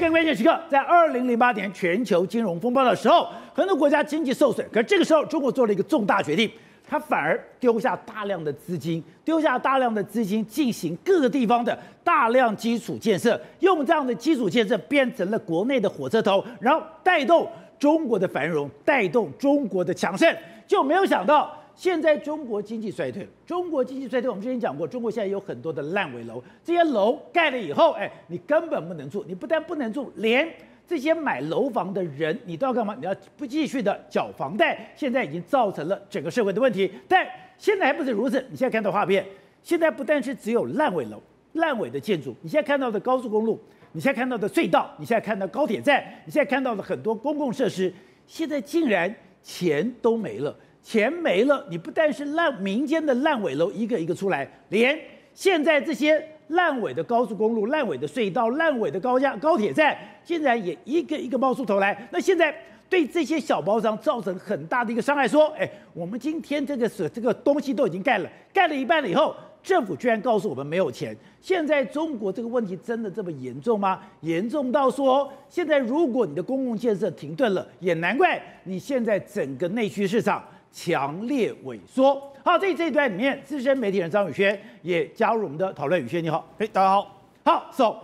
更关键时刻，在二零零八年全球金融风暴的时候，很多国家经济受损。可是这个时候，中国做了一个重大决定，它反而丢下大量的资金，丢下大量的资金进行各个地方的大量基础建设，用这样的基础建设变成了国内的火车头，然后带动中国的繁荣，带动中国的强盛。就没有想到。现在中国经济衰退，中国经济衰退，我们之前讲过，中国现在有很多的烂尾楼，这些楼盖了以后，哎，你根本不能住，你不但不能住，连这些买楼房的人，你都要干嘛？你要不继续的缴房贷，现在已经造成了整个社会的问题。但现在还不止如此，你现在看到画面，现在不但是只有烂尾楼、烂尾的建筑，你现在看到的高速公路，你现在看到的隧道，你现在看到高铁站，你现在看到的很多公共设施，现在竟然钱都没了。钱没了，你不但是烂民间的烂尾楼一个一个出来，连现在这些烂尾的高速公路、烂尾的隧道、烂尾的高架高铁站，竟然也一个一个冒出头来。那现在对这些小包商造成很大的一个伤害。说，哎，我们今天这个是这个东西都已经盖了，盖了一半了以后，政府居然告诉我们没有钱。现在中国这个问题真的这么严重吗？严重到说，现在如果你的公共建设停顿了，也难怪你现在整个内需市场。强烈萎缩。好，这这一段里面，资深媒体人张宇轩也加入我们的讨论。宇轩你好，哎，大家好。好，so，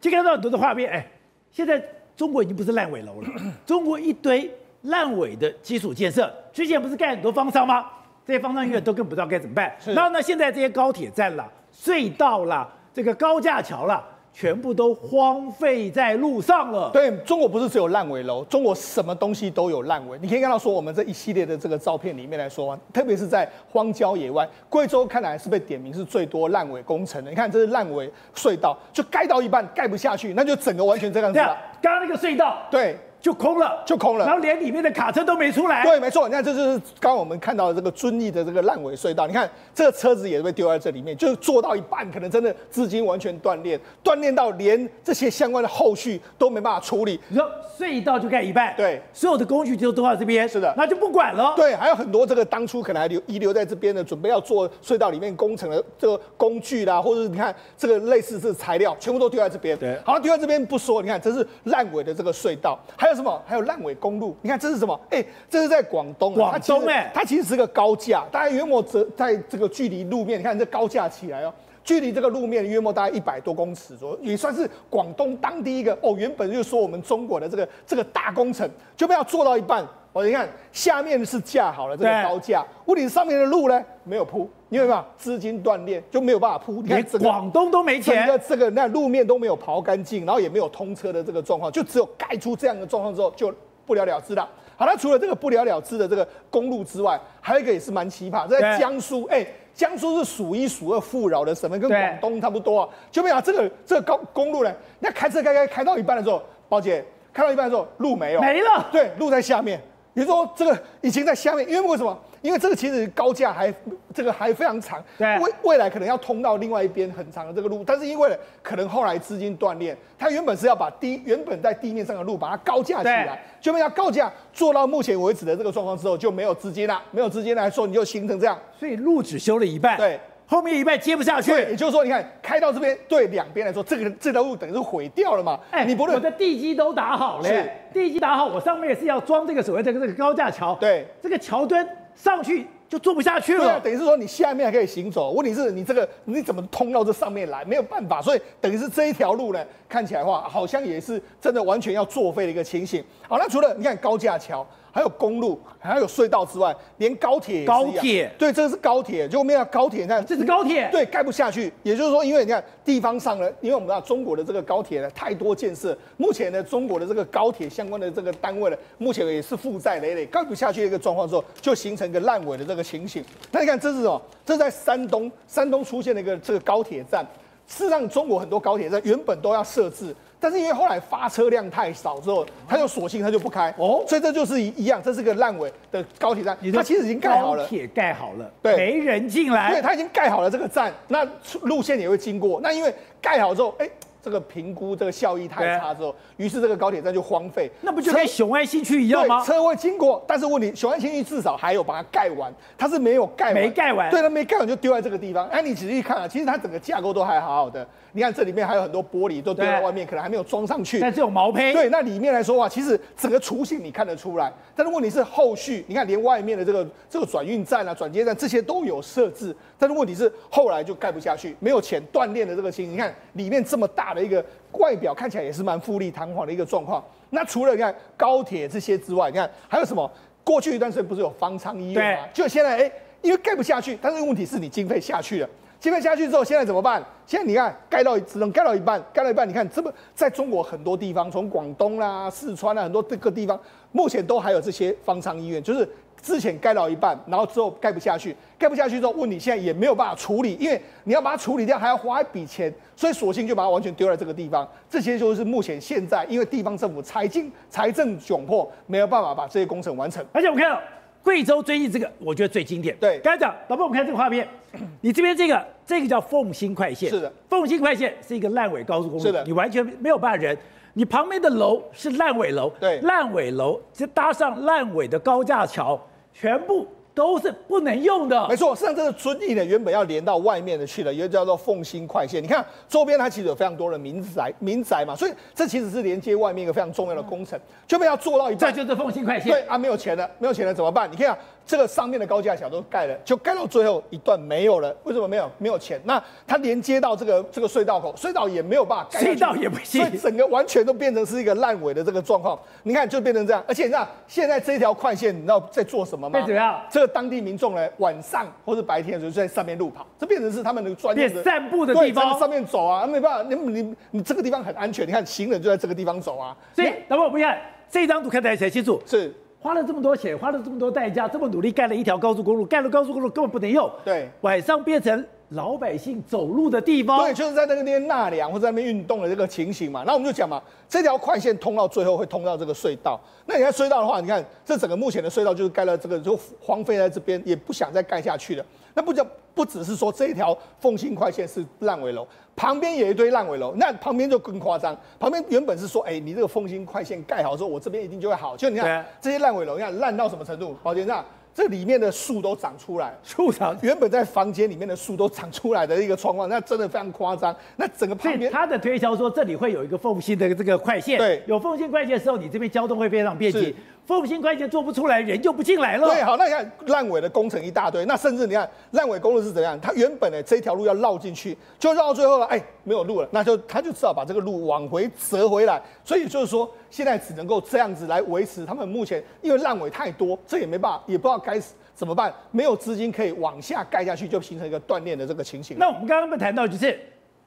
今天看到很多的画面，哎，现在中国已经不是烂尾楼了，中国一堆烂尾的基础建设，之前不是盖很多方舱吗？这些方舱医院都更不知道该怎么办。然后呢，现在这些高铁站啦、隧道啦、这个高架桥啦。全部都荒废在路上了。对，中国不是只有烂尾楼，中国什么东西都有烂尾。你可以看到说，我们这一系列的这个照片里面来说，特别是在荒郊野外，贵州看来是被点名是最多烂尾工程的。你看，这是烂尾隧道，就盖到一半盖不下去，那就整个完全这样子了。刚刚那个隧道，对。就空了，就空了，然后连里面的卡车都没出来。对，没错，你看，这就是刚刚我们看到的这个遵义的这个烂尾隧道。你看，这个车子也被丢在这里面，就是做到一半，可能真的资金完全断裂，断裂到连这些相关的后续都没办法处理。你说隧道就盖一半，对，所有的工具就都到这边，是的，那就不管了。对，还有很多这个当初可能还留遗留在这边的，准备要做隧道里面工程的这个工具啦，或者是你看这个类似这材料，全部都丢在这边。对，好了，丢在这边不说，你看这是烂尾的这个隧道，还有什么？还有烂尾。公路，你看这是什么？哎、欸，这是在广东。广东哎，它其实是个高架，大概约莫这在这个距离路面，你看这高架起来哦，距离这个路面约莫大概一百多公尺左右，也算是广东当地一个哦。原本就说我们中国的这个这个大工程就被要做到一半，哦，你看下面是架好了这个高架，问题上面的路呢没有铺，因为嘛资金断裂就没有办法铺。你看广东都没钱，整个这个那路面都没有刨干净，然后也没有通车的这个状况，就只有盖出这样的状况之后就。不了了之了。好，那除了这个不了了之的这个公路之外，还有一个也是蛮奇葩，在江苏，哎、欸，江苏是数一数二富饶的省份，跟广东差不多啊。就没有这个这个高公路呢，那开车开开开到一半的时候，宝姐开到一半的时候路没有，没了，对，路在下面。比如说这个已经在下面，因为为什么？因为这个其实高架还这个还非常长，对，未未来可能要通到另外一边很长的这个路，但是因为可能后来资金断裂，它原本是要把地原本在地面上的路把它高架起来，就没有高架做到目前为止的这个状况之后就没有资金了，没有资金来说你就形成这样，所以路只修了一半，对，后面一半接不下去，也就是说你看开到这边对两边来说这个这条路等于是毁掉了嘛，哎，你不论我的地基都打好了，是地基打好，我上面也是要装这个所谓的这个高架桥，对，这个桥墩上去。就做不下去了，对啊，等于是说你下面还可以行走，问题是你这个你怎么通到这上面来？没有办法，所以等于是这一条路呢，看起来的话好像也是真的完全要作废的一个情形。好，那除了你看高架桥。还有公路，还有隧道之外，连高铁，高铁，对，这个是高铁，就没有高铁，你看，这是高铁，对，盖不下去。也就是说，因为你看地方上呢，因为我们知道中国的这个高铁呢太多建设，目前呢中国的这个高铁相关的这个单位呢，目前也是负债累累，盖不下去的一个状况之后，就形成一个烂尾的这个情形。那你看这是什么？这是在山东，山东出现了一个这个高铁站。事实上，中国很多高铁站原本都要设置。但是因为后来发车量太少之后，他就索性他就不开。哦，所以这就是一一样，这是个烂尾的高铁站，它其实已经盖好了，铁盖好了，对，没人进来，对，它已经盖好了这个站，那路线也会经过，那因为盖好之后，哎，这个评估这个效益太差之后，于是这个高铁站就荒废。那不就跟雄安新区一样吗？车会经过，但是问题雄安新区至少还有把它盖完，它是没有盖完，没盖完。对，它没盖完就丢在这个地方。哎，你仔细看啊，其实它整个架构都还好好的。你看这里面还有很多玻璃都丢在外面，可能还没有装上去。但这种毛坯，对，那里面来说话，其实整个雏形你看得出来。但是问题是后续，你看连外面的这个这个转运站啊、转接站这些都有设置，但是问题是后来就盖不下去，没有钱锻炼的这个心。你看里面这么大的一个外表，看起来也是蛮富丽堂皇的一个状况。那除了你看高铁这些之外，你看还有什么？过去一段时间不是有方舱医院吗？就现在哎，因为盖不下去，但是问题是你经费下去了。经费下去之后，现在怎么办？现在你看盖到只能盖到一半，盖到一半，你看这么在中国很多地方，从广东啦、四川啦很多这个地方，目前都还有这些方舱医院，就是之前盖到一半，然后之后盖不下去，盖不下去之后，问你现在也没有办法处理，因为你要把它处理掉，还要花一笔钱，所以索性就把它完全丢在这个地方。这些就是目前现在因为地方政府财经财政窘迫，没有办法把这些工程完成。而且我看到贵州最近这个，我觉得最经典。对，刚才讲，老婆，我们看这个画面，你这边这个。这个叫凤新快线，是的，凤新快线是一个烂尾高速公路，是的，你完全没有办法人，你旁边的楼是烂尾楼，对，烂尾楼就搭上烂尾的高架桥，全部。都是不能用的，没错。实际上，这个遵义呢，原本要连到外面的去了，一个叫做凤新快线。你看周边它其实有非常多的民宅，民宅嘛，所以这其实是连接外面一个非常重要的工程，就被要做到一半，这就是凤新快线。对啊，没有钱了，没有钱了怎么办？你看啊，这个上面的高架桥都盖了，就盖到最后一段没有了。为什么没有？没有钱。那它连接到这个这个隧道口，隧道也没有办法盖，隧道也不行，所以整个完全都变成是一个烂尾的这个状况。你看就变成这样，而且你知道现在这条快线你知道在做什么吗？怎么样？这个当地民众呢？晚上或者白天的时候就在上面路跑，这变成是他们的专业的散步的地方，在上面走啊，没办法，你你你这个地方很安全，你看行人就在这个地方走啊。所以，那么我们看这张图看起来才清楚，是花了这么多钱，花了这么多代价，这么努力盖了一条高速公路，盖了高速公路根本不能用。对，晚上变成老百姓走路的地方。对，就是在那个地方纳凉或者在那边运动的这个情形嘛。那我们就讲嘛，这条快线通到最后会通到这个隧道。那你看隧道的话，你看这整个目前的隧道就是盖了这个就荒废在这边，也不想再盖下去了。那不就不只是说这一条凤新快线是烂尾楼，旁边有一堆烂尾楼，那旁边就更夸张。旁边原本是说，哎、欸，你这个凤新快线盖好之后，我这边一定就会好。就你看这些烂尾楼，你看烂到什么程度？宝杰那。这里面的树都长出来，树长原本在房间里面的树都长出来的一个状况，那真的非常夸张。那整个旁边，他的推销说这里会有一个缝隙的这个快线，对，有缝隙快线的时候，你这边交通会非常便捷。凤新快线做不出来，人就不进来了。对，好，那你看烂尾的工程一大堆，那甚至你看烂尾公路是怎样？它原本的这条路要绕进去，就绕到最后了，哎，没有路了，那就他就只好把这个路往回折回来。所以就是说，现在只能够这样子来维持他们目前，因为烂尾太多，这也没办法，也不知道该怎么办，没有资金可以往下盖下去，就形成一个断裂的这个情形。那我们刚刚不谈到就是。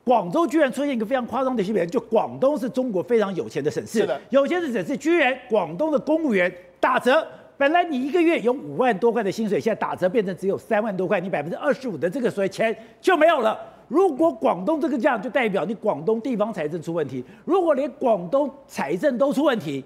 广州居然出现一个非常夸张的新闻，就广东是中国非常有钱的省市，有钱的省市居然广东的公务员打折，本来你一个月有五万多块的薪水，现在打折变成只有三万多块，你百分之二十五的这个所谓钱就没有了。如果广东这个这样，就代表你广东地方财政出问题。如果连广东财政都出问题，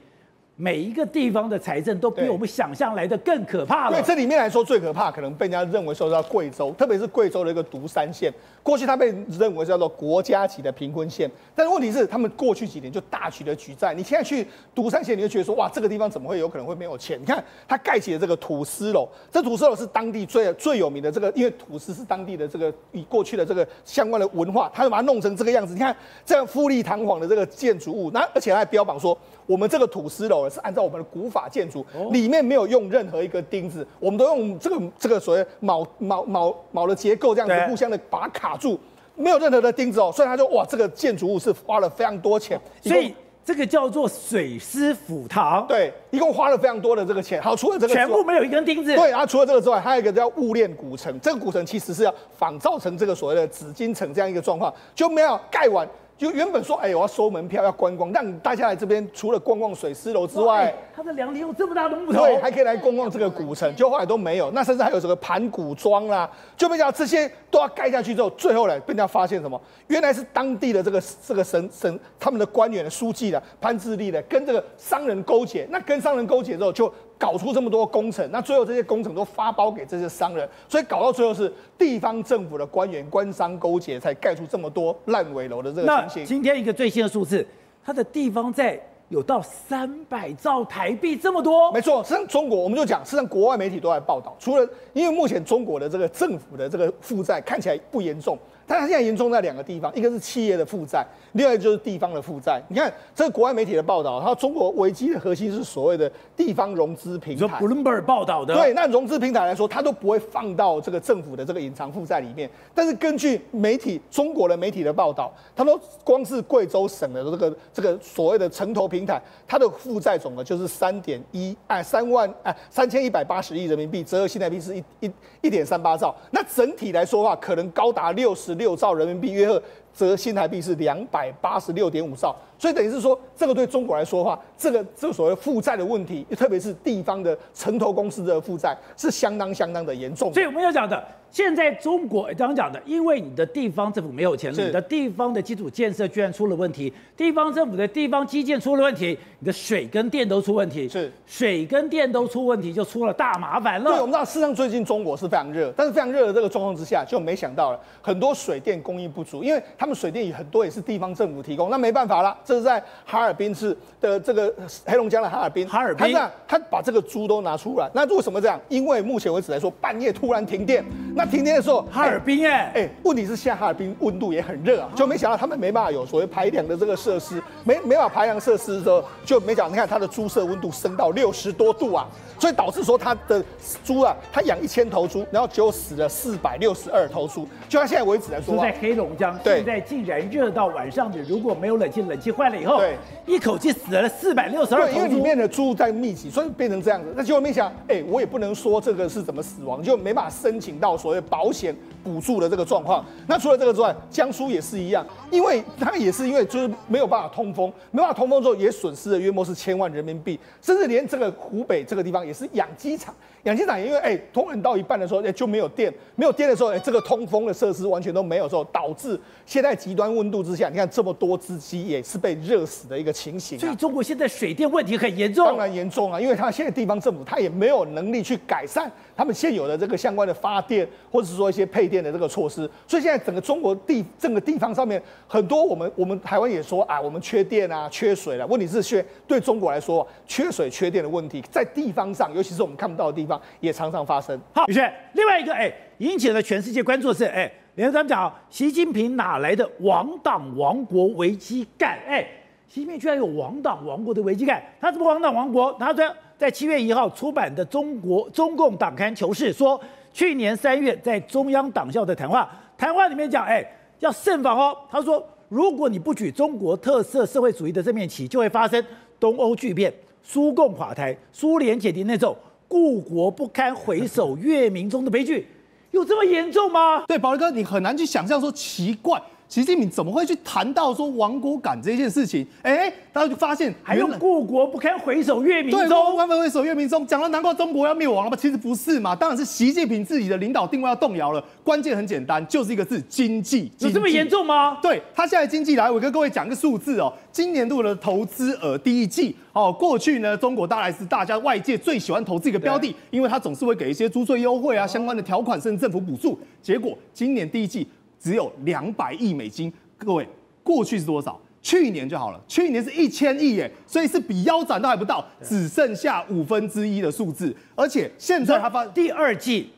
每一个地方的财政都比我们想象来的更可怕了。对，这里面来说最可怕，可能被人家认为说是贵州，特别是贵州的一个独山县。过去它被认为叫做国家级的贫困县，但是问题是他们过去几年就大举的举债。你现在去独山县，你就觉得说哇，这个地方怎么会有可能会没有钱？你看它盖起的这个土司楼，这土司楼是当地最最有名的这个，因为土司是当地的这个以过去的这个相关的文化，他就把它弄成这个样子。你看这样富丽堂皇的这个建筑物，那而且还标榜说我们这个土司楼是按照我们的古法建筑，里面没有用任何一个钉子，我们都用这个这个所谓铆铆铆铆的结构这样子互相的把它卡。住，没有任何的钉子哦，所以他说哇，这个建筑物是花了非常多钱，所以这个叫做水师府堂，对，一共花了非常多的这个钱。好，除了这个全部没有一根钉子，对，然后除了这个之外，还有一个叫物链古城，这个古城其实是要仿造成这个所谓的紫禁城这样一个状况，就没有盖完。就原本说，哎、欸，我要收门票，要观光，让大家来这边，除了逛逛水师楼之外，欸、它的凉亭有这么大的木头，对，还可以来逛逛这个古城，就后来都没有。那甚至还有什么盘古庄啦，就没想到这些都要盖下去之后，最后来被人家发现什么？原来是当地的这个这个省省他们的官员的书记的潘自立的，跟这个商人勾结，那跟商人勾结之后就。搞出这么多工程，那最后这些工程都发包给这些商人，所以搞到最后是地方政府的官员官商勾结，才盖出这么多烂尾楼的这个情形。今天一个最新的数字，它的地方债有到三百兆台币这么多。没错，实际上中国我们就讲，实际上国外媒体都在报道，除了因为目前中国的这个政府的这个负债看起来不严重。但它现在严重在两个地方，一个是企业的负债，另外就是地方的负债。你看这个国外媒体的报道，它说中国危机的核心是所谓的地方融资平台。说 Bloomberg 报道的。对，那融资平台来说，它都不会放到这个政府的这个隐藏负债里面。但是根据媒体中国的媒体的报道，他们说光是贵州省的这个这个所谓的城投平台，它的负债总额就是三点一哎三万哎三千一百八十亿人民币，折合新台币是一一一点三八兆。那整体来说的话，可能高达六十。六兆人民币，约合折新台币是两百八十六点五兆，所以等于是说，这个对中国来说的话，这个这个所谓负债的问题，特别是地方的城投公司的负债，是相当相当的严重。所以我们要讲的。现在中国刚刚讲的，因为你的地方政府没有钱了，你的地方的基础建设居然出了问题，地方政府的地方基建出了问题，你的水跟电都出问题，是水跟电都出问题，就出了大麻烦了。对，我们知道，事实上最近中国是非常热，但是非常热的这个状况之下，就没想到了很多水电供应不足，因为他们水电也很多也是地方政府提供，那没办法了，这是在哈尔滨市的这个黑龙江的哈尔滨，哈尔滨，他他把这个猪都拿出来，那为什么这样？因为目前为止来说，半夜突然停电。那停电的时候，哈尔滨哎哎，问题是现在哈尔滨温度也很热啊，就没想到他们没办法有所谓排凉的这个设施，没没办法排凉设施的时候，就没想到你看它的猪舍温度升到六十多度啊，所以导致说它的猪啊，它养一千头猪，然后就死了四百六十二头猪，就到现在为止来说，在黑龙江，现在竟然热到晚上的，如果没有冷气，冷气坏了以后，对，一口气死了四百六十二头猪，因为里面的猪在密集，所以变成这样子。那结果没想，哎，我也不能说这个是怎么死亡，就没办法申请到所谓保险补助的这个状况。那除了这个之外，江苏也是一样，因为它也是因为就是没有办法通风，没办法通风之后也损失了约莫是千万人民币，甚至连这个湖北这个地方也是养鸡场。养鸡场也因为哎，通人到一半的时候，哎就没有电，没有电的时候，哎这个通风的设施完全都没有时候，导致现在极端温度之下，你看这么多只鸡也是被热死的一个情形。所以中国现在水电问题很严重，当然严重啊，因为他现在地方政府他也没有能力去改善他们现有的这个相关的发电，或者是说一些配电的这个措施。所以现在整个中国地整个地方上面很多，我们我们台湾也说啊，我们缺电啊，缺水了。问题是缺对中国来说，缺水缺电的问题在地方上，尤其是我们看不到的地方。也常常发生。好，宇轩，另外一个哎，引起了全世界关注的是哎，连续咱们讲，习近平哪来的亡党亡国危机感？哎，习近平居然有亡党亡国的危机感？他怎么亡党亡国？他说在七月一号出版的中国中共党刊《求是》说，去年三月在中央党校的谈话，谈话里面讲，哎，要慎防哦。他说，如果你不举中国特色社会主义的这面旗，就会发生东欧剧变、苏共垮台、苏联解体那种。故国不堪回首月明中的悲剧，有这么严重吗？对，宝力哥，你很难去想象说奇怪。习近平怎么会去谈到说亡国感这件事情？哎，大家就发现还用故国不堪回首月明中，对，不堪回首月明中，讲到难怪中国要灭亡了吧？其实不是嘛，当然是习近平自己的领导定位要动摇了。关键很简单，就是一个字：经济。有这么严重吗？对，他现在经济来，我跟各位讲个数字哦，今年度的投资额第一季哦，过去呢，中国大概是大家外界最喜欢投资一个标的，因为它总是会给一些租税优惠啊，相关的条款甚至政府补助。结果今年第一季。只有两百亿美金，各位，过去是多少？去年就好了，去年是一千亿耶，所以是比腰斩都还不到，只剩下五分之一的数字，而且现在他发第二季。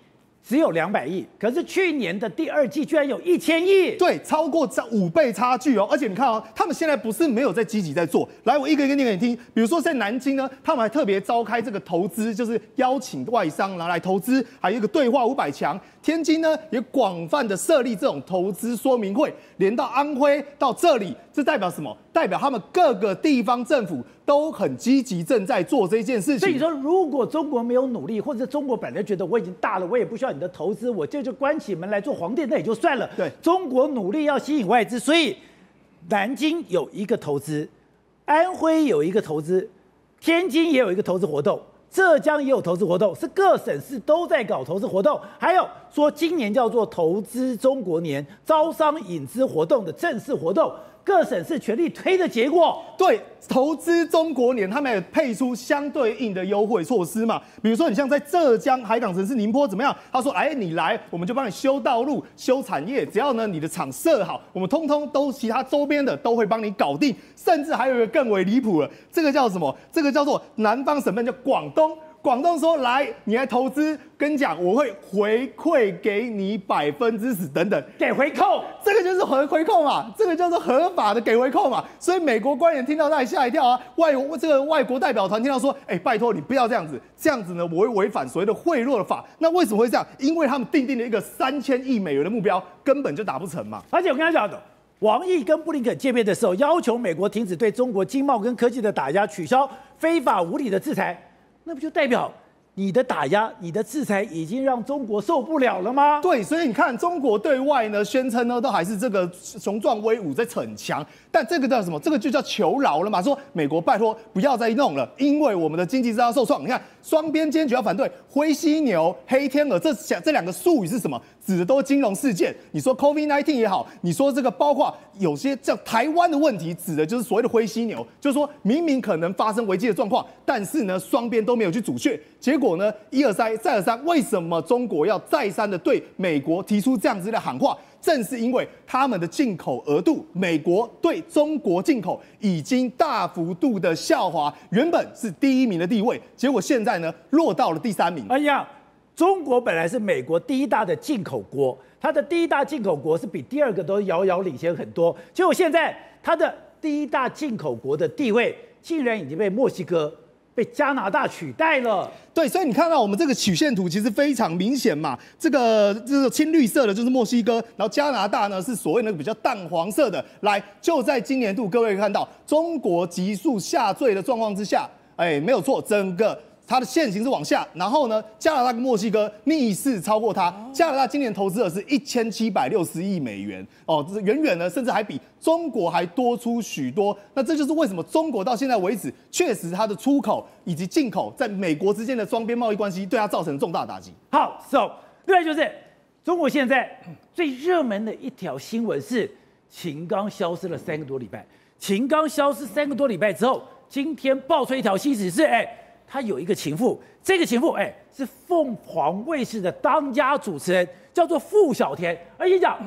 只有两百亿，可是去年的第二季居然有一千亿，对，超过这五倍差距哦。而且你看哦，他们现在不是没有在积极在做，来，我一个一个念给你听。比如说在南京呢，他们还特别召开这个投资，就是邀请外商拿来投资，还有一个对话五百强。天津呢也广泛的设立这种投资说明会，连到安徽到这里，这代表什么？代表他们各个地方政府都很积极，正在做这件事情。所以说，如果中国没有努力，或者中国本来觉得我已经大了，我也不需要你的投资，我这就关起门来做皇帝，那也就算了。对，中国努力要吸引外资，所以南京有一个投资，安徽有一个投资，天津也有一个投资活动，浙江也有投资活动，是各省市都在搞投资活动。还有说今年叫做投资中国年，招商引资活动的正式活动。各省市全力推的结果。对，投资中国年，他们也配出相对应的优惠措施嘛。比如说，你像在浙江海港城市宁波怎么样？他说，哎，你来，我们就帮你修道路、修产业，只要呢你的厂设好，我们通通都其他周边的都会帮你搞定。甚至还有一个更为离谱了，这个叫什么？这个叫做南方省份叫广东。广东说来，你来投资，跟你讲，我会回馈给你百分之十等等，给回扣，这个就是回回扣嘛，这个叫做合法的给回扣嘛。所以美国官员听到他也吓一跳啊，外这个外国代表团听到说，哎，拜托你不要这样子，这样子呢，我会违反所谓的贿赂的法。那为什么会这样？因为他们定定了一个三千亿美元的目标，根本就达不成嘛。而且我跟他讲的，王毅跟布林肯见面的时候，要求美国停止对中国经贸跟科技的打压，取消非法无理的制裁。那不就代表你的打压、你的制裁已经让中国受不了了吗？对，所以你看，中国对外呢宣称呢，都还是这个雄壮威武，在逞强。但这个叫什么？这个就叫求饶了嘛。说美国拜托不要再弄了，因为我们的经济正在受创。你看，双边坚决要反对灰犀牛、黑天鹅，这这两个术语是什么？指的都是金融事件。你说 COVID-19 也好，你说这个包括有些叫台湾的问题，指的就是所谓的灰犀牛，就是说明明可能发生危机的状况，但是呢，双边都没有去阻却。结果果呢，一而再，再而三，为什么中国要再三的对美国提出这样子的喊话？正是因为他们的进口额度，美国对中国进口已经大幅度的下滑，原本是第一名的地位，结果现在呢，落到了第三名。哎呀，中国本来是美国第一大的进口国，它的第一大进口国是比第二个都遥遥领先很多，结果现在它的第一大进口国的地位竟然已经被墨西哥。被加拿大取代了，对，所以你看到我们这个曲线图其实非常明显嘛，这个这个青绿色的就是墨西哥，然后加拿大呢是所谓那个比较淡黄色的。来，就在今年度，各位看到中国急速下坠的状况之下，哎，没有错，整个。它的线型是往下，然后呢，加拿大跟墨西哥逆势超过它。加拿大今年投资额是一千七百六十亿美元哦，这是远远呢，甚至还比中国还多出许多。那这就是为什么中国到现在为止，确实它的出口以及进口在美国之间的双边贸易关系对它造成重大打击。好，So，另外就是中国现在最热门的一条新闻是秦刚消失了三个多礼拜。秦刚消失三个多礼拜之后，今天爆出一条新闻是，哎。他有一个情妇，这个情妇哎是凤凰卫视的当家主持人，叫做傅小田。而且讲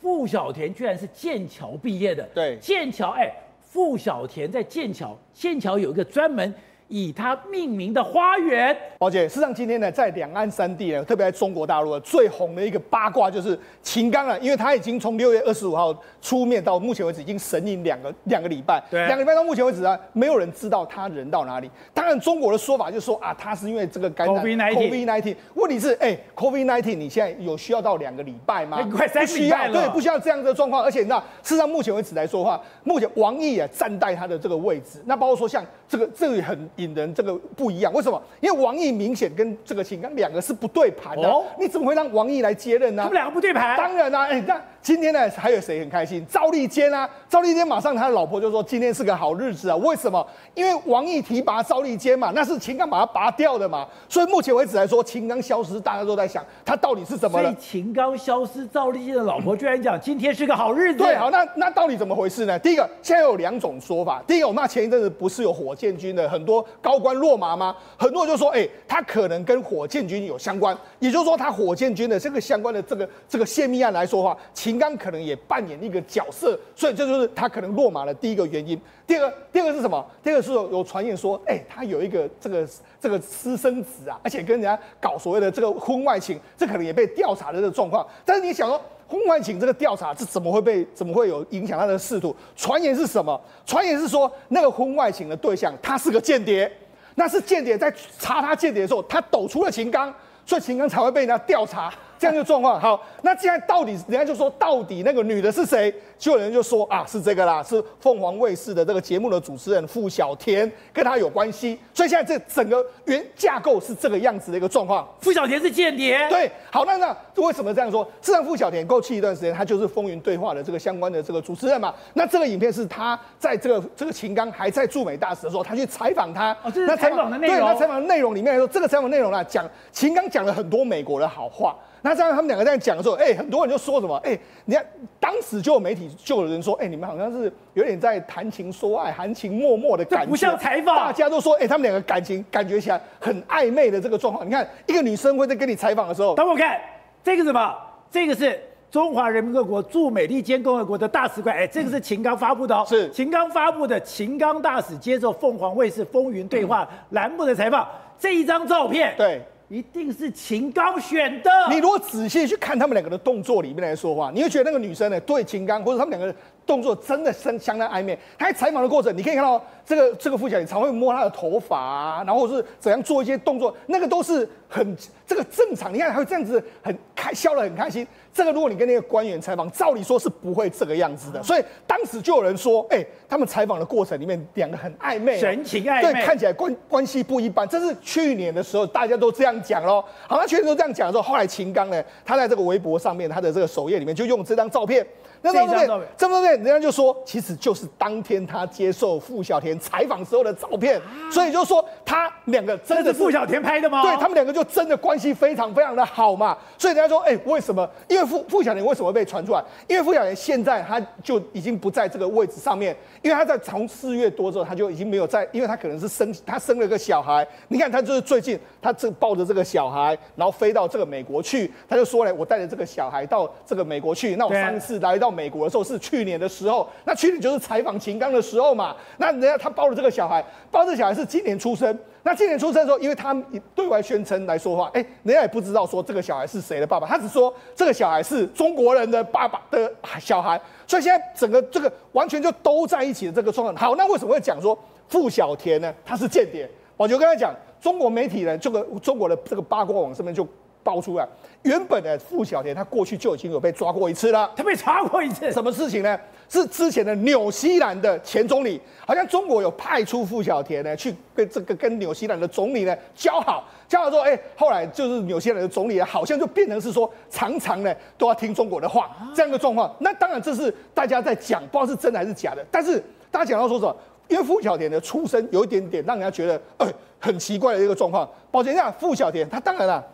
傅小田居然是剑桥毕业的，对，剑桥哎，傅小田在剑桥，剑桥有一个专门。以它命名的花园，宝姐，事实上今天呢，在两岸三地呢，特别在中国大陆最红的一个八卦就是秦刚啊，因为他已经从六月二十五号出面到目前为止已经神隐两个两个礼拜，对，两个礼拜到目前为止啊，没有人知道他人到哪里。当然，中国的说法就是说啊，他是因为这个感染 COVID-19，问题是哎，COVID-19 你现在有需要到两个礼拜吗？快三个礼拜了，对，不需要这样的状况。而且那事实上目前为止来说的话，目前王毅啊站在他的这个位置，那包括说像这个这个很。引人这个不一样，为什么？因为王毅明显跟这个秦刚两个是不对盘的，哦、你怎么会让王毅来接任呢？他们两个不对盘，当然啦、啊，哎，那今天呢，还有谁很开心？赵立坚啊，赵立坚马上他的老婆就说今天是个好日子啊，为什么？因为王毅提拔赵立坚嘛，那是秦刚把他拔掉的嘛，所以目前为止来说，秦刚消失，大家都在想他到底是怎么了？所以秦刚消失，赵立坚的老婆居然讲今天是个好日子。对，好，那那到底怎么回事呢？第一个，现在有两种说法，第一个，那前一阵子不是有火箭军的很多。高官落马吗？很多人就说，哎、他可能跟火箭军有相关，也就是说，他火箭军的这个相关的这个这个泄密案来说的话，秦刚可能也扮演一个角色，所以这就是他可能落马的第一个原因。第二个，第二个是什么？第二个是有传言说，哎、他有一个这个这个私生子啊，而且跟人家搞所谓的这个婚外情，这可能也被调查的这个状况。但是你想说，婚外情这个调查，是怎么会被怎么会有影响他的仕途？传言是什么？传言是说那个婚外情的对象他是个间谍，那是间谍在查他间谍的时候，他抖出了秦刚，所以秦刚才会被人家调查。这样就状况，好，那既然到底人家就说到底那个女的是谁？就有人就说啊，是这个啦，是凤凰卫视的这个节目的主持人傅小田，跟他有关系。所以现在这整个原架构是这个样子的一个状况。傅小田是间谍？对，好，那那为什么这样说？事实上，傅小田过去一段时间，他就是风云对话的这个相关的这个主持人嘛。那这个影片是他在这个这个秦刚还在驻美大使的时候，他去采访他。哦，这是采访的内容。对，他采访的内容里面来说，这个采访内容呢，讲秦刚讲了很多美国的好话。那这样他们两个在讲的时候，哎，很多人就说什么，哎，你看当时就有媒体就有人说，哎，你们好像是有点在谈情说爱、含情脉脉的感觉，不像采访。大家都说，哎，他们两个感情感觉起来很暧昧的这个状况。你看，一个女生会在跟你采访的时候，等我看这个什么，这个是中华人民共和国驻美利坚共和国的大使馆，哎，这个是秦刚发布的哦，是。秦刚发布的，秦刚大使接受凤凰卫视风云对话栏目的采访，这一张照片，对。一定是秦刚选的。你如果仔细去看他们两个的动作里面来说话，你会觉得那个女生呢，对秦刚或者他们两个动作真的相相当暧昧。他在采访的过程，你可以看到这个这个傅晓田常会摸他的头发啊，然后是怎样做一些动作，那个都是很这个正常。你看他会这样子很开笑得很开心。这个如果你跟那个官员采访，照理说是不会这个样子的。所以当时就有人说，哎，他们采访的过程里面两个很暧昧，神情暧昧，对，看起来关关系不一般。这是去年的时候大家都这样讲喽。好，那去年都这样讲的时候，后来秦刚呢，他在这个微博上面，他的这个首页里面就用这张照片。那张照片，这张照片，人家就说，其实就是当天他接受傅小田采访时候的照片，所以就说他两个真的是傅小田拍的吗？对，他们两个就真的关系非常非常的好嘛。所以人家说，哎，为什么？因为傅傅小田为什么被传出来？因为傅小田现在他就已经不在这个位置上面，因为他在从四月多之后他就已经没有在，因为他可能是生他生了个小孩。你看他就是最近他这抱着这个小孩，然后飞到这个美国去，他就说嘞，我带着这个小孩到这个美国去。那我上次来到。到美国的时候是去年的时候，那去年就是采访秦刚的时候嘛。那人家他抱了这个小孩，抱这个小孩是今年出生。那今年出生的时候，因为他对外宣称来说话，哎，人家也不知道说这个小孩是谁的爸爸，他只说这个小孩是中国人的爸爸的小孩。所以现在整个这个完全就都在一起的这个状况。好，那为什么会讲说傅小田呢？他是间谍？我就跟他讲，中国媒体人，这个中国的这个八卦网上面就。爆出来，原本呢傅小田他过去就已经有被抓过一次了。他被抓过一次，什么事情呢？是之前的纽西兰的前总理，好像中国有派出傅小田呢去跟这个跟纽西兰的总理呢交好，交好之后，哎，后来就是纽西兰的总理好像就变成是说常常呢都要听中国的话这样的状况。那当然这是大家在讲，不知道是真的还是假的。但是大家讲到说什么？因为傅小田的出身有一点点让人家觉得，哎，很奇怪的一个状况。抱歉一下，傅小田他当然了。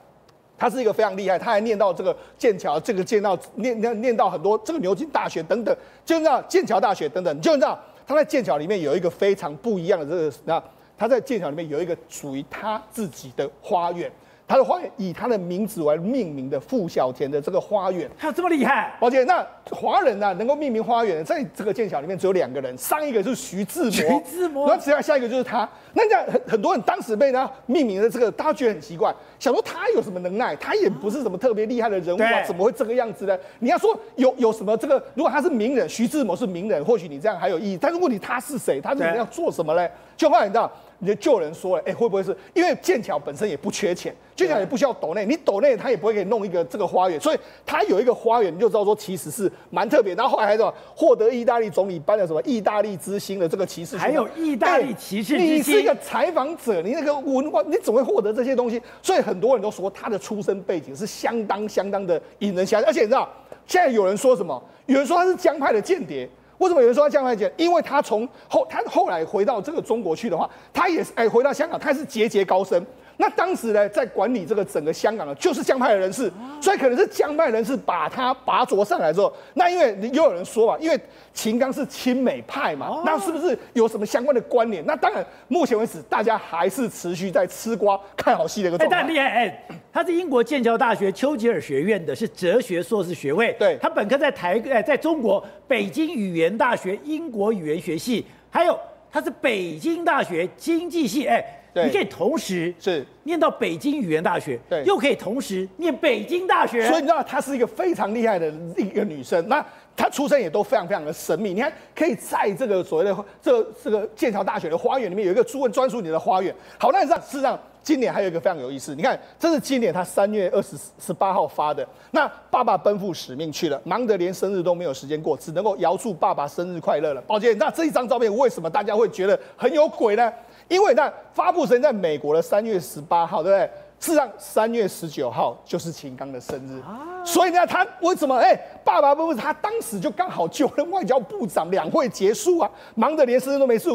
他是一个非常厉害，他还念到这个剑桥，这个剑到念念念到很多这个牛津大学等等，就是那剑桥大学等等，就知道他在剑桥里面有一个非常不一样的这个，那他在剑桥里面有一个属于他自己的花园。他的花园以他的名字为命名的傅小田的这个花园，他有这么厉害？宝姐那华人呢、啊，能够命名花园，在这个剑桥里面只有两个人，上一个是徐志摩，徐志摩，然后接下一个就是他。那这样很很多人当时被他命名的这个，大家觉得很奇怪，想说他有什么能耐？他也不是什么特别厉害的人物啊，怎么会这个样子呢？你要说有有什么这个，如果他是名人，徐志摩是名人，或许你这样还有意义。但是问题他是谁？他是你要做什么嘞？就后来你知道。你就有人说了，哎、欸，会不会是因为剑桥本身也不缺钱，剑桥也不需要抖内，你抖内他也不会给你弄一个这个花园，所以他有一个花园，你就知道说其实是蛮特别。然后后来还说获得意大利总理颁的什么意大利之星的这个骑士，还有意大利骑士之星。你是一个采访者，你那个文化，你怎么会获得这些东西？所以很多人都说他的出身背景是相当相当的引人遐想，而且你知道现在有人说什么？有人说他是江派的间谍。为什么有人说他这样来讲？因为他从后他后来回到这个中国去的话，他也是哎回到香港，他是节节高升。那当时呢，在管理这个整个香港的，就是江派的人士，所以可能是江派人士把他拔擢上来之后，那因为又有人说嘛，因为秦刚是亲美派嘛，那是不是有什么相关的关联？那当然，目前为止大家还是持续在吃瓜看好戏的一个状态。但厉害哎，他是英国剑桥大学丘吉尔学院的，是哲学硕士学位。对，他本科在台哎，在中国北京语言大学英国语言学系，还有他是北京大学经济系哎。你可以同时是念到北京语言大学，对，又可以同时念北京大学，所以你知道她是一个非常厉害的一个女生。那她出生也都非常非常的神秘。你看，可以在这个所谓的这个这个剑桥大学的花园里面有一个专专属你的花园。好，那你知道事实上今年还有一个非常有意思。你看，这是今年他三月二十十八号发的。那爸爸奔赴使命去了，忙得连生日都没有时间过，只能够遥祝爸爸生日快乐了。宝姐，那这一张照片为什么大家会觉得很有鬼呢？因为那发布时间在美国的三月十八号，对不对？事实上，三月十九号就是秦刚的生日，所以呢，他为什么？哎，爸爸不是他当时就刚好就任外交部长，两会结束啊，忙得连生日都没事，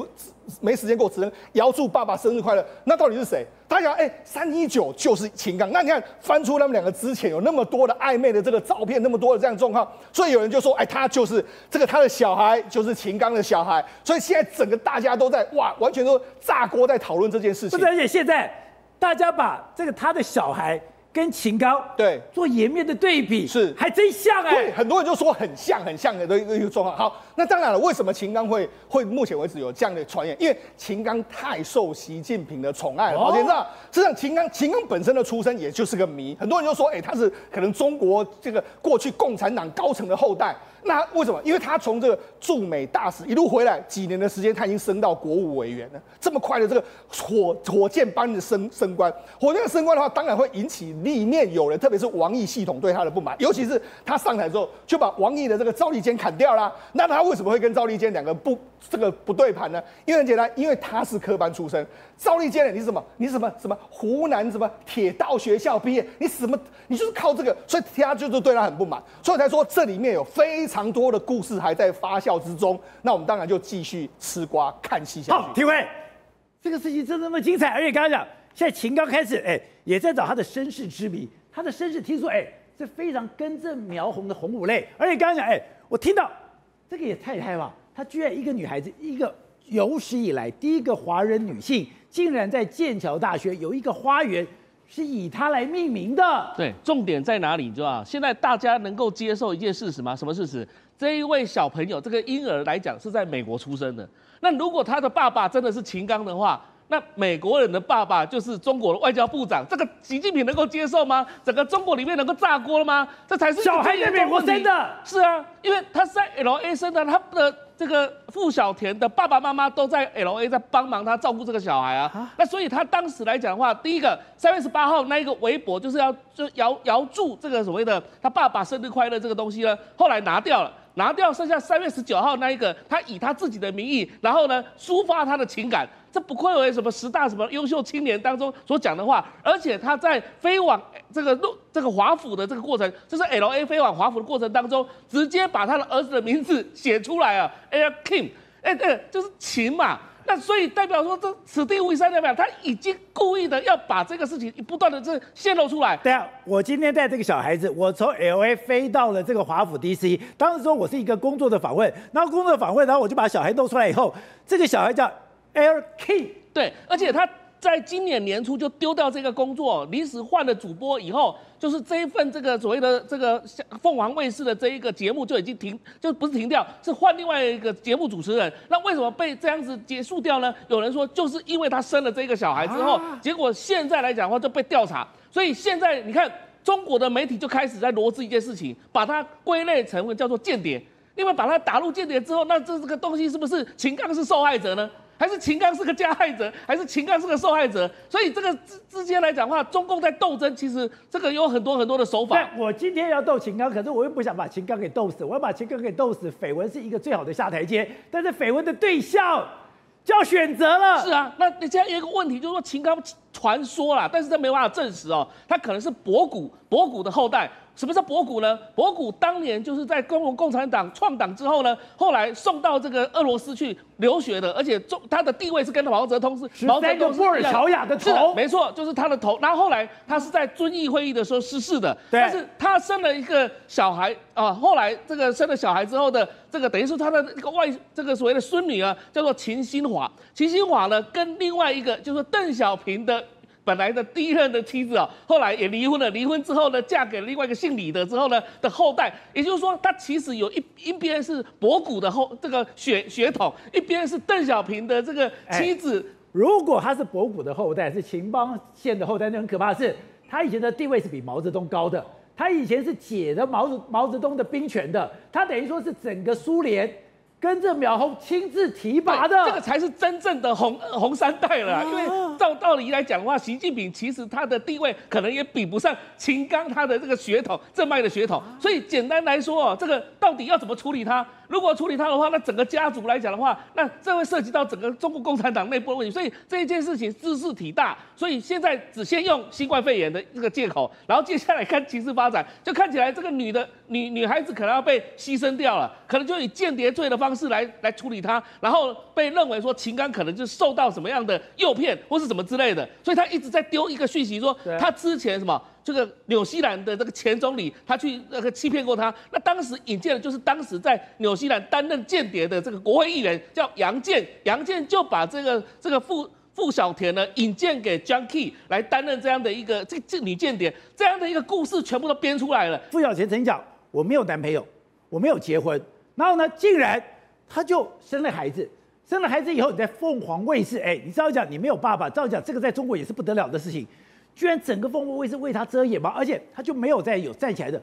没时间过，只能遥祝爸爸生日快乐。那到底是谁？大家哎，三一九就是秦刚。那你看翻出他们两个之前有那么多的暧昧的这个照片，那么多的这样状况，所以有人就说，哎，他就是这个他的小孩，就是秦刚的小孩。所以现在整个大家都在哇，完全都炸锅在讨论这件事情。而且现在。大家把这个他的小孩跟秦刚对做颜面的对比，是还真像哎、欸，对，很多人就说很像很像的一个一个状况。好，那当然了，为什么秦刚会会目前为止有这样的传言？因为秦刚太受习近平的宠爱了。宝杰知道，实际上秦刚秦刚本身的出身也就是个谜，很多人就说，哎、欸，他是可能中国这个过去共产党高层的后代。那为什么？因为他从这个驻美大使一路回来，几年的时间，他已经升到国务委员了。这么快的这个火火箭般的升升官，火箭的升官的话，当然会引起里面有人，特别是王毅系统对他的不满。尤其是他上台之后，就把王毅的这个赵立坚砍掉了。那他为什么会跟赵立坚两个不这个不对盘呢？因为很简单，因为他是科班出身。赵立坚呢，你是什么？你是什么什么湖南什么铁道学校毕业？你什么？你就是靠这个，所以他就是对他很不满，所以才说这里面有非常。多的故事还在发酵之中，那我们当然就继续吃瓜看戏下去。好，体会这个事情真的那么精彩，而且刚刚讲，现在秦刚开始哎也在找他的身世之谜，他的身世听说哎是非常根正苗红的红五类，而且刚刚讲哎我听到这个也太害怕，他居然一个女孩子，一个有史以来第一个华人女性，竟然在剑桥大学有一个花园。是以她来命名的。对，重点在哪里？你知道吧？现在大家能够接受一件事实吗？什么事实？这一位小朋友，这个婴儿来讲是在美国出生的。那如果他的爸爸真的是秦刚的话，那美国人的爸爸就是中国的外交部长，这个习近平能够接受吗？整个中国里面能够炸锅了吗？这才是小孩在美国生的。是啊，因为他是在 LA 生的，他的。这个付小田的爸爸妈妈都在 LA 在帮忙他照顾这个小孩啊，那所以他当时来讲的话，第一个三月十八号那一个微博就是要就遥遥祝这个所谓的他爸爸生日快乐这个东西呢，后来拿掉了。拿掉，剩下三月十九号那一个，他以他自己的名义，然后呢抒发他的情感，这不愧为什么十大什么优秀青年当中所讲的话，而且他在飞往这个路这个华府的这个过程，就是 L A 飞往华府的过程当中，直接把他的儿子的名字写出来啊，Air King，哎对，就是秦嘛。那所以代表说，这此地无银三百两，他已经故意的要把这个事情不断的这泄露出来。对啊，我今天带这个小孩子，我从 LA 飞到了这个华府 DC，当时说我是一个工作的访问，然后工作访问，然后我就把小孩弄出来以后，这个小孩叫 Air King，对，而且他。在今年年初就丢掉这个工作，临时换了主播以后，就是这一份这个所谓的这个凤凰卫视的这一个节目就已经停，就不是停掉，是换另外一个节目主持人。那为什么被这样子结束掉呢？有人说就是因为他生了这个小孩之后，结果现在来讲的话就被调查，所以现在你看中国的媒体就开始在罗织一件事情，把它归类成为叫做间谍。因为把它打入间谍之后，那这这个东西是不是秦刚是受害者呢？还是秦刚是个加害者，还是秦刚是个受害者？所以这个之之间来讲的话，中共在斗争，其实这个有很多很多的手法。但我今天要斗秦刚，可是我又不想把秦刚给斗死，我要把秦刚给斗死。绯闻是一个最好的下台阶，但是绯闻的对象就要选择了。是啊，那你现在有一个问题，就是说秦刚传说啦，但是这没办法证实哦，他可能是博古，博古的后代。什么是博古呢？博古当年就是在中国共产党创党之后呢，后来送到这个俄罗斯去留学的，而且中他的地位是跟毛泽东是毛泽东布尔乔亚的头，没错，就是他的头。然后后来他是在遵义会议的时候逝世的，对但是他生了一个小孩啊，后来这个生了小孩之后的这个等于是他的一个外这个所谓的孙女啊，叫做秦新华。秦新华呢，跟另外一个就是邓小平的。本来的第一任的妻子啊，后来也离婚了。离婚之后呢，嫁给另外一个姓李的之后呢的后代，也就是说，他其实有一一边是博古的后这个血血统，一边是邓小平的这个妻子。如果他是博古的后代，是秦邦宪的后代，那很可怕的是，他以前的地位是比毛泽东高的。他以前是解了毛泽毛泽东的兵权的，他等于说是整个苏联。跟着苗红亲自提拔的，这个才是真正的红红三代了。因为照道理来讲的话，习近平其实他的地位可能也比不上秦刚他的这个血统，正脉的血统。所以简单来说哦，这个到底要怎么处理他？如果处理他的话，那整个家族来讲的话，那这会涉及到整个中国共产党内部的问题。所以这一件事情兹事体大，所以现在只先用新冠肺炎的这个借口，然后接下来看情势发展，就看起来这个女的 女女孩子可能要被牺牲掉了，可能就以间谍罪的方式来来处理她，然后被认为说情感可能就受到什么样的诱骗或是什么之类的，所以他一直在丢一个讯息说他之前什么。这个纽西兰的这个前总理，他去那个欺骗过他。那当时引荐的就是当时在纽西兰担任间谍的这个国会议员，叫杨健。杨健就把这个这个傅傅小田呢引荐给 John Key 来担任这样的一个这这女间谍，这样的一个故事全部都编出来了。傅小田曾经讲：“我没有男朋友，我没有结婚。”然后呢，竟然他就生了孩子。生了孩子以后，你在凤凰卫视，哎，你照讲你没有爸爸，照讲这个在中国也是不得了的事情。居然整个凤凰卫视为他遮掩吗？而且他就没有再有站起来的，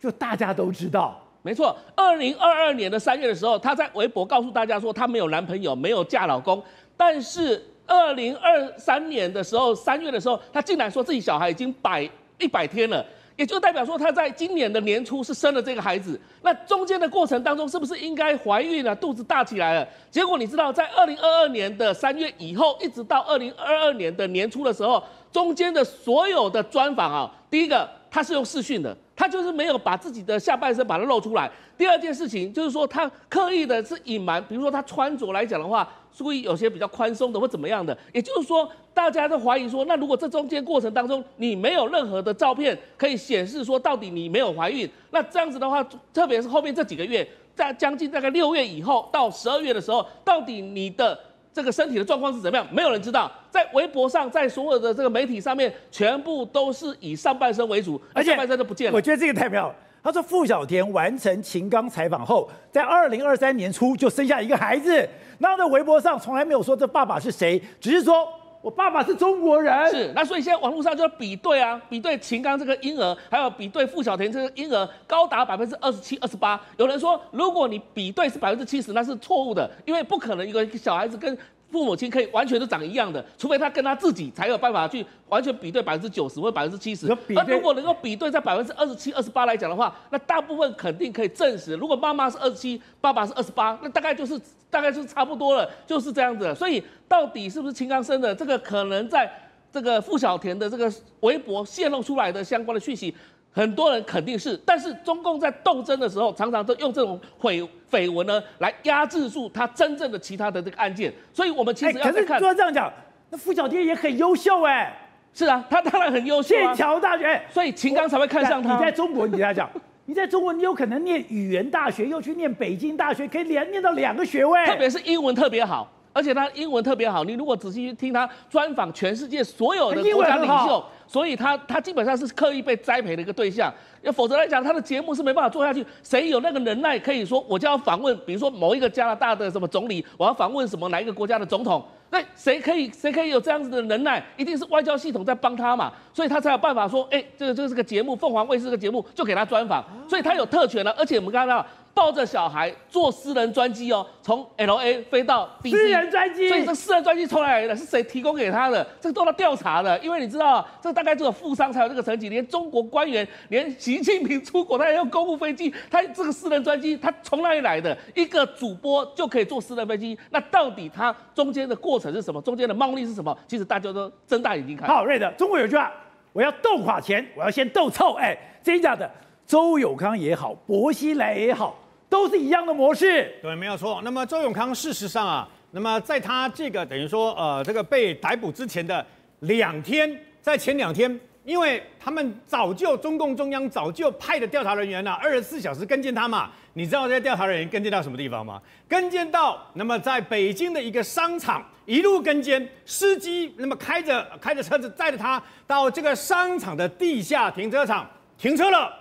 就大家都知道，没错。二零二二年的三月的时候，他在微博告诉大家说他没有男朋友，没有嫁老公。但是二零二三年的时候，三月的时候，他竟然说自己小孩已经百一百天了。也就代表说，她在今年的年初是生了这个孩子，那中间的过程当中，是不是应该怀孕了，肚子大起来了？结果你知道，在二零二二年的三月以后，一直到二零二二年的年初的时候，中间的所有的专访啊，第一个他是用视讯的，他就是没有把自己的下半身把它露出来。第二件事情就是说，他刻意的是隐瞒，比如说他穿着来讲的话。注意有些比较宽松的或怎么样的，也就是说，大家都怀疑说，那如果这中间过程当中你没有任何的照片可以显示说到底你没有怀孕，那这样子的话，特别是后面这几个月，在将近大概六月以后到十二月的时候，到底你的这个身体的状况是怎么样，没有人知道。在微博上，在所有的这个媒体上面，全部都是以上半身为主，而下半身都不见了。我觉得这个太妙了。他说傅小田完成秦刚采访后，在二零二三年初就生下一个孩子。那在微博上从来没有说这爸爸是谁，只是说我爸爸是中国人。是，那所以现在网络上就要比对啊，比对秦刚这个婴儿，还有比对付小田这个婴儿，高达百分之二十七、二十八。有人说，如果你比对是百分之七十，那是错误的，因为不可能一个小孩子跟父母亲可以完全都长一样的，除非他跟他自己才有办法去完全比对百分之九十或百分之七十。那如果能够比对在百分之二十七、二十八来讲的话，那大部分肯定可以证实，如果妈妈是二十七，爸爸是二十八，那大概就是大概就是差不多了，就是这样子。所以到底是不是秦刚生的，这个可能在这个傅小田的这个微博泄露出来的相关的讯息。很多人肯定是，但是中共在斗争的时候，常常都用这种绯绯闻呢来压制住他真正的其他的这个案件。所以，我们其实要看。可是说这样讲，那傅小天也很优秀哎。是啊，他当然很优秀啊。剑桥大学，所以秦刚才会看上他。你在中国，你跟他讲，你在中国，你有可能念语言大学，又去念北京大学，可以连念到两个学位。特别是英文特别好，而且他英文特别好。你如果仔细去听他专访全世界所有的国家领袖。所以他他基本上是刻意被栽培的一个对象，要否则来讲，他的节目是没办法做下去。谁有那个能耐可以说，我就要访问，比如说某一个加拿大的什么总理，我要访问什么哪一个国家的总统？那谁可以谁可以有这样子的能耐？一定是外交系统在帮他嘛，所以他才有办法说，哎，这个这个是个节目，凤凰卫视这个节目就给他专访，所以他有特权了。而且我们看到。抱着小孩坐私人专机哦，从 L A 飞到 D C，私人专机，所以这私人专机从哪来的？是谁提供给他的？这个都要调查的，因为你知道，这大概只有富商才有这个成绩，连中国官员，连习近平出国他也用公务飞机，他这个私人专机他从哪里来的？一个主播就可以坐私人飞机，那到底他中间的过程是什么？中间的猫腻是什么？其实大家都睁大眼睛看。好，瑞德，中国有句话，我要斗垮钱，我要先斗臭。哎，真的假的？周永康也好，薄熙来也好。都是一样的模式，对，没有错。那么周永康事实上啊，那么在他这个等于说呃这个被逮捕之前的两天，在前两天，因为他们早就中共中央早就派的调查人员呢、二十四小时跟进他嘛。你知道这些调查人员跟进到什么地方吗？跟进到那么在北京的一个商场，一路跟监，司机那么开着开着车子载着他到这个商场的地下停车场停车了。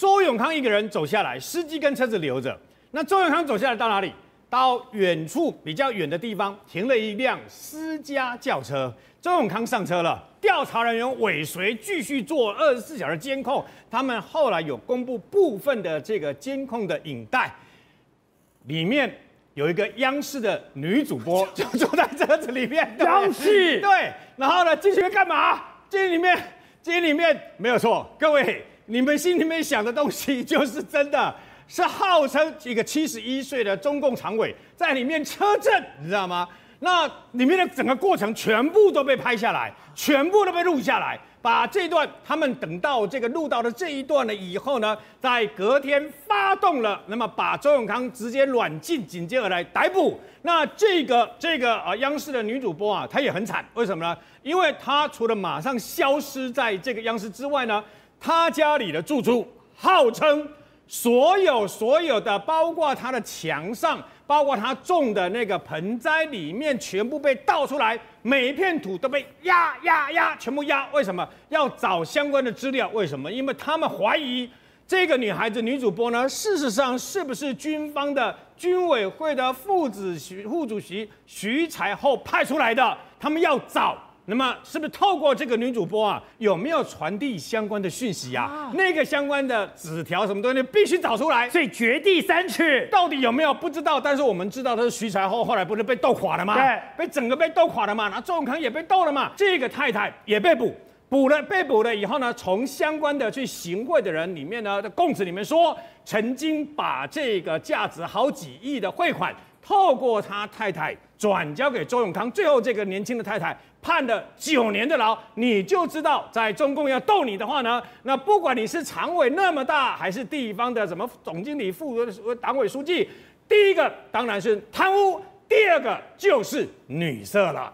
周永康一个人走下来，司机跟车子留着。那周永康走下来到哪里？到远处比较远的地方停了一辆私家轿车。周永康上车了，调查人员尾随，继续做二十四小时监控。他们后来有公布部分的这个监控的影带，里面有一个央视的女主播 就坐在车子里面。央视对，然后呢，进去干嘛？进里面，进里面没有错，各位。你们心里面想的东西就是真的。是号称一个七十一岁的中共常委在里面车震，你知道吗？那里面的整个过程全部都被拍下来，全部都被录下来。把这段他们等到这个录到的这一段了以后呢，在隔天发动了，那么把周永康直接软禁，紧接而来逮捕。那这个这个呃央视的女主播啊，她也很惨，为什么呢？因为她除了马上消失在这个央视之外呢，他家里的住处号称所有所有的，包括他的墙上。包括他种的那个盆栽里面，全部被倒出来，每一片土都被压压压，全部压。为什么要找相关的资料？为什么？因为他们怀疑这个女孩子女主播呢，事实上是不是军方的军委会的副主席副主席徐才厚派出来的？他们要找。那么是不是透过这个女主播啊，有没有传递相关的讯息啊？啊那个相关的纸条什么东西必须找出来。所以掘地三尺，到底有没有不知道？但是我们知道他是徐才厚，后来不是被斗垮了吗？对，被整个被斗垮了嘛。那周永康也被斗了嘛。这个太太也被捕，捕了被捕了以后呢，从相关的去行贿的人里面呢的供词里面说，曾经把这个价值好几亿的汇款透过他太太转交给周永康，最后这个年轻的太太。判了九年的牢，你就知道，在中共要斗你的话呢，那不管你是常委那么大，还是地方的什么总经理、副党委书记，第一个当然是贪污，第二个就是女色了。